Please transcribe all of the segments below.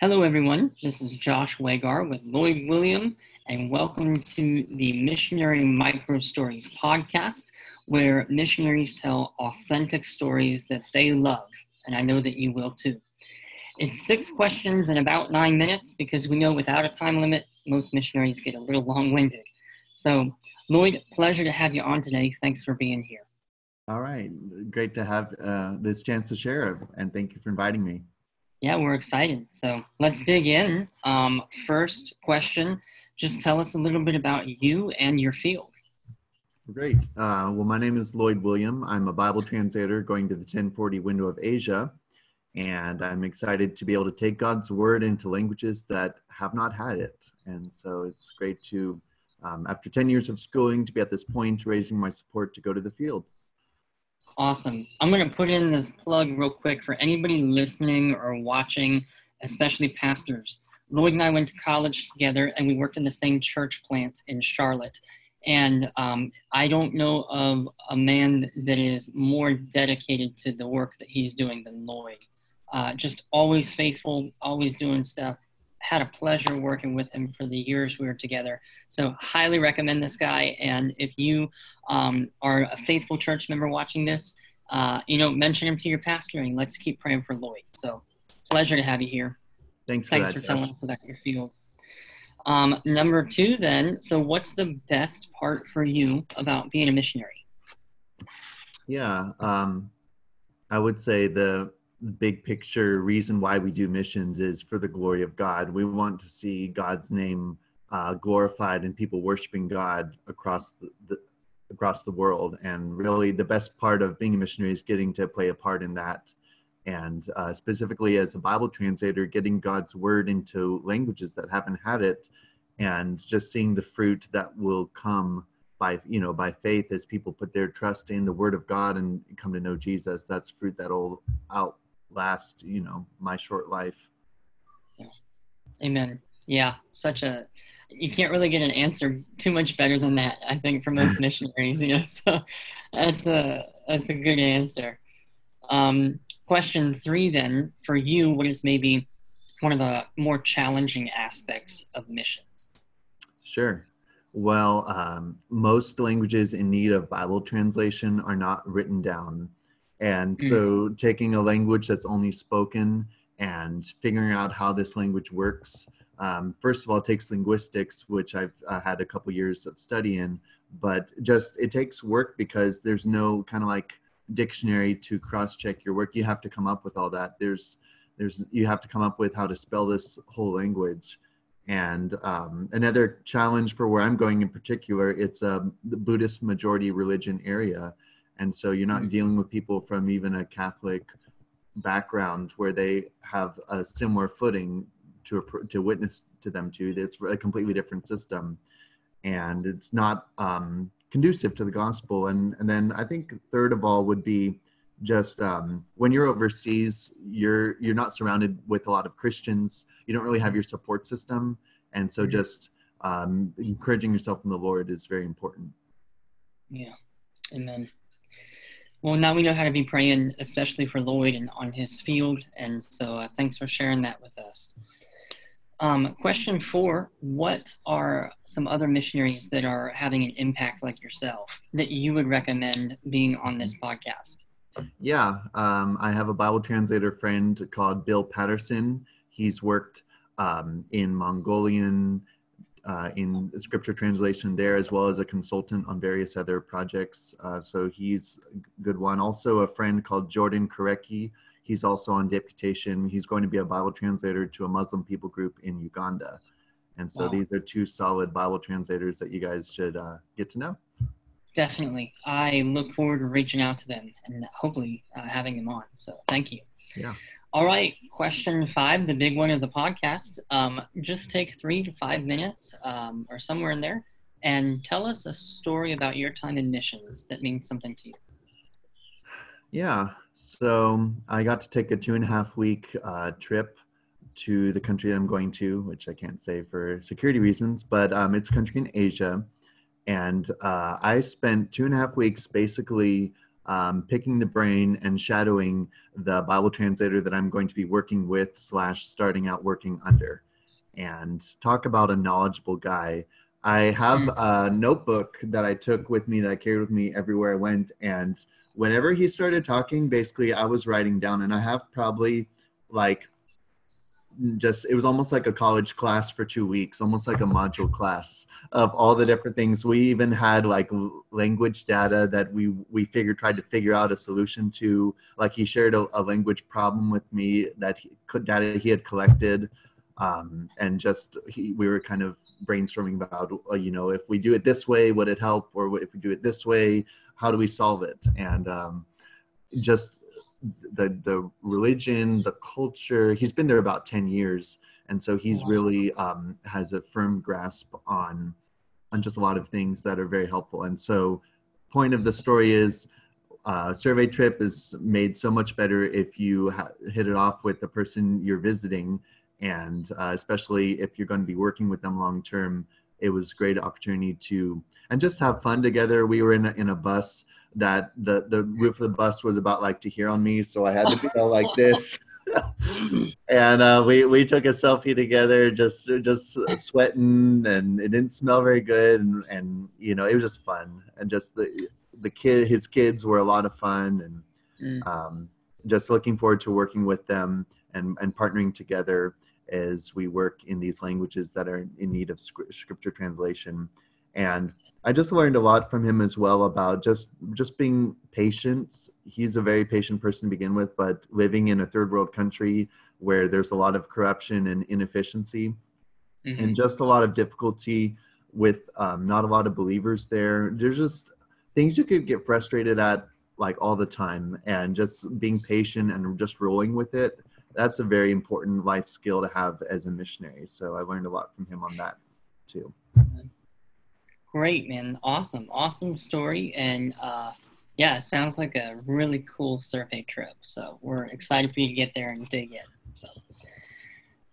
Hello, everyone. This is Josh Wegar with Lloyd William, and welcome to the Missionary Micro Stories podcast, where missionaries tell authentic stories that they love, and I know that you will too. It's six questions in about nine minutes because we know without a time limit, most missionaries get a little long winded. So, Lloyd, pleasure to have you on today. Thanks for being here. All right. Great to have uh, this chance to share, and thank you for inviting me. Yeah, we're excited. So let's dig in. Um, first question just tell us a little bit about you and your field. Great. Uh, well, my name is Lloyd William. I'm a Bible translator going to the 1040 Window of Asia, and I'm excited to be able to take God's Word into languages that have not had it. And so it's great to, um, after 10 years of schooling, to be at this point raising my support to go to the field. Awesome. I'm going to put in this plug real quick for anybody listening or watching, especially pastors. Lloyd and I went to college together and we worked in the same church plant in Charlotte. And um, I don't know of a man that is more dedicated to the work that he's doing than Lloyd. Uh, just always faithful, always doing stuff, had a pleasure working with him for the years we were together. So, highly recommend this guy. And if you um, are a faithful church member watching this, uh, you know, mention him to your pastor and let's keep praying for Lloyd. So, pleasure to have you here. Thanks for, Thanks that, for Josh. telling us about your field. Um, number two, then, so what's the best part for you about being a missionary? Yeah, um, I would say the big picture reason why we do missions is for the glory of God. We want to see God's name uh, glorified and people worshiping God across the, the across the world. And really, the best part of being a missionary is getting to play a part in that. And uh, specifically, as a Bible translator, getting God's word into languages that haven't had it, and just seeing the fruit that will come by you know by faith as people put their trust in the word of god and come to know jesus that's fruit that'll outlast you know my short life Amen. Yeah, such a you can't really get an answer too much better than that. I think for most missionaries, you know. So that's a that's a good answer. Um, question three, then, for you, what is maybe one of the more challenging aspects of missions? sure well um, most languages in need of bible translation are not written down and so taking a language that's only spoken and figuring out how this language works um, first of all it takes linguistics which i've uh, had a couple years of study in but just it takes work because there's no kind of like dictionary to cross check your work. You have to come up with all that. There's there's you have to come up with how to spell this whole language. And um, another challenge for where i'm going in particular it's a the buddhist majority religion area and so you're not Mhm. dealing with people from even a catholic background where they have a similar footing to to witness to them to it's a completely different system. And it's not um, conducive to the gospel. And and then i think third of all would be just um, when you're overseas you're you're not surrounded with a lot of christians. You don't really have your support system. And so Mhm. just um, encouraging yourself in the lord is very important. Yeah, amen. Well, now we know how to be praying, especially for Lloyd and on his field. And so uh, thanks for sharing that with us. Um, question four What are some other missionaries that are having an impact like yourself that you would recommend being on this podcast? Yeah, um, I have a Bible translator friend called Bill Patterson. He's worked um, in Mongolian, uh, in scripture translation there, as well as a consultant on various other projects. Uh, so he's a good one. Also, a friend called Jordan Korecki. He's also on deputation. He's going to be a Bible translator to a Muslim people group in Uganda. And so Wow. these are two solid Bible translators that you guys should uh, get to know. Definitely. I look forward to reaching out to them and hopefully uh, having them on. So thank you. Yeah. All right. Question five, the big one of the podcast. Um, just take three to five minutes um, or somewhere in there and tell us a story about your time in missions that means something to you. Yeah. So I got to take a two and a half week uh, trip to the country that I'm going to, which I can't say for security reasons, but um, it's a country in Asia. And uh, I spent two and a half weeks basically um, picking the brain and shadowing the Bible translator that I'm going to be working with slash starting out working under. And talk about a knowledgeable guy. I have mm. a notebook that I took with me that I carried with me everywhere I went. And whenever he started talking, basically I was writing down, and I have probably like just it was almost like a college class for two weeks almost like a module class of all the different things. We even had like language data that we we figured tried to figure out a solution to. Like he shared a, a language problem with me that he could data he had collected um, and just he, we were kind of brainstorming about uh, you know if we do it this way would it help? Or if we do it this way how do we solve it? And um, just the the religion, the culture. He's been there about ten years, and so he's really um, has a firm grasp on on just a lot of things that are very helpful. And so, point of the story is. Uh, survey trip is made so much better if you ha- hit it off with the person you're visiting and uh, especially if you're going to be working with them long term it was a great opportunity to and just have fun together we were in a, in a bus that the the roof of the bus was about like to hear on me, so I had to go like this. and uh, we we took a selfie together, just just sweating, and it didn't smell very good, and, and you know it was just fun, and just the the kid his kids were a lot of fun, and mm. um, just looking forward to working with them and and partnering together as we work in these languages that are in need of scripture translation, and I just learned a lot from him as well about just just being patient. He's a very patient person to begin with, but living in a third world country where there's a lot of corruption and inefficiency, mm-hmm. and just a lot of difficulty with um, not a lot of believers there. There's just things you could get frustrated at like all the time, and just being patient and just rolling with it. That's a very important life skill to have as a missionary. So I learned a lot from him on that too. Great, man. Awesome. Awesome story. And uh, yeah, it sounds like a really cool survey trip. So we're excited for you to get there and dig in. So,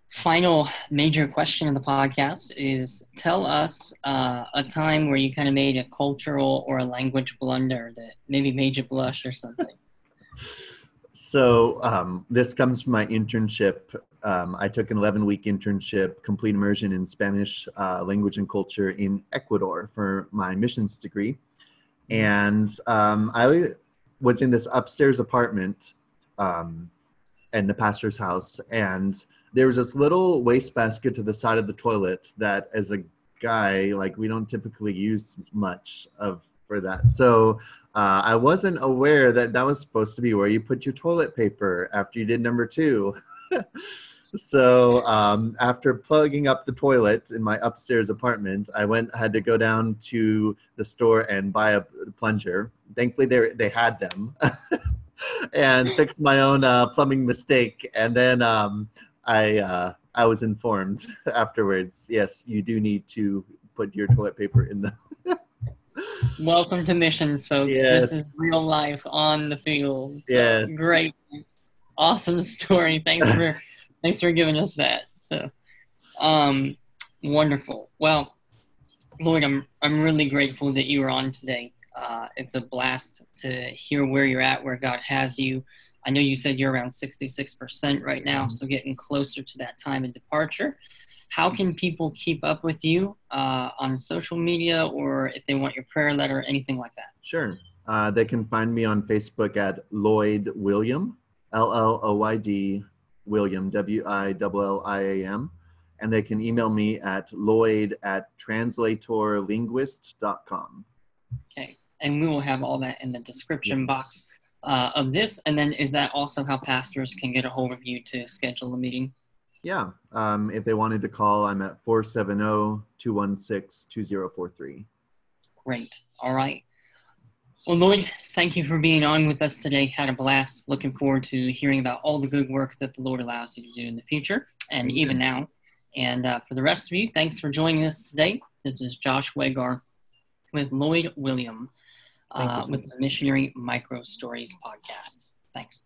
final major question of the podcast is tell us uh, a time where you kind of made a cultural or a language blunder that maybe made you blush or something. So um, this comes from my internship. Um, I took an 11 week internship, complete immersion in Spanish uh, language and culture in Ecuador for my missions degree. And um, I was in this upstairs apartment um, in the pastor's house. And there was this little wastebasket to the side of the toilet that, as a guy, like we don't typically use much of for that. So uh, I wasn't aware that that was supposed to be where you put your toilet paper after you did number two. so um, after plugging up the toilet in my upstairs apartment, I went had to go down to the store and buy a plunger. Thankfully, they they had them, and fixed my own uh, plumbing mistake. And then um, I uh, I was informed afterwards. Yes, you do need to put your toilet paper in the Welcome to missions, folks. Yes. This is real life on the field. So yes. Great, awesome story. Thanks for thanks for giving us that. So, um, wonderful. Well, Lloyd, I'm I'm really grateful that you were on today. Uh, it's a blast to hear where you're at, where God has you. I know you said you're around 66% right now, mm-hmm. so getting closer to that time of departure how can people keep up with you uh, on social media or if they want your prayer letter, or anything like that? Sure. Uh, they can find me on Facebook at Lloyd William, L L O Y D William, W I L L I A M. And they can email me at lloyd at translatorlinguist.com. Okay. And we will have all that in the description box uh, of this. And then is that also how pastors can get a hold of you to schedule a meeting? Yeah. Um, if they wanted to call, I'm at 470 216 2043. Great. All right. Well, Lloyd, thank you for being on with us today. Had a blast. Looking forward to hearing about all the good work that the Lord allows you to do in the future and even now. And uh, for the rest of you, thanks for joining us today. This is Josh Wegar with Lloyd William uh, with the Missionary Micro Stories podcast. Thanks.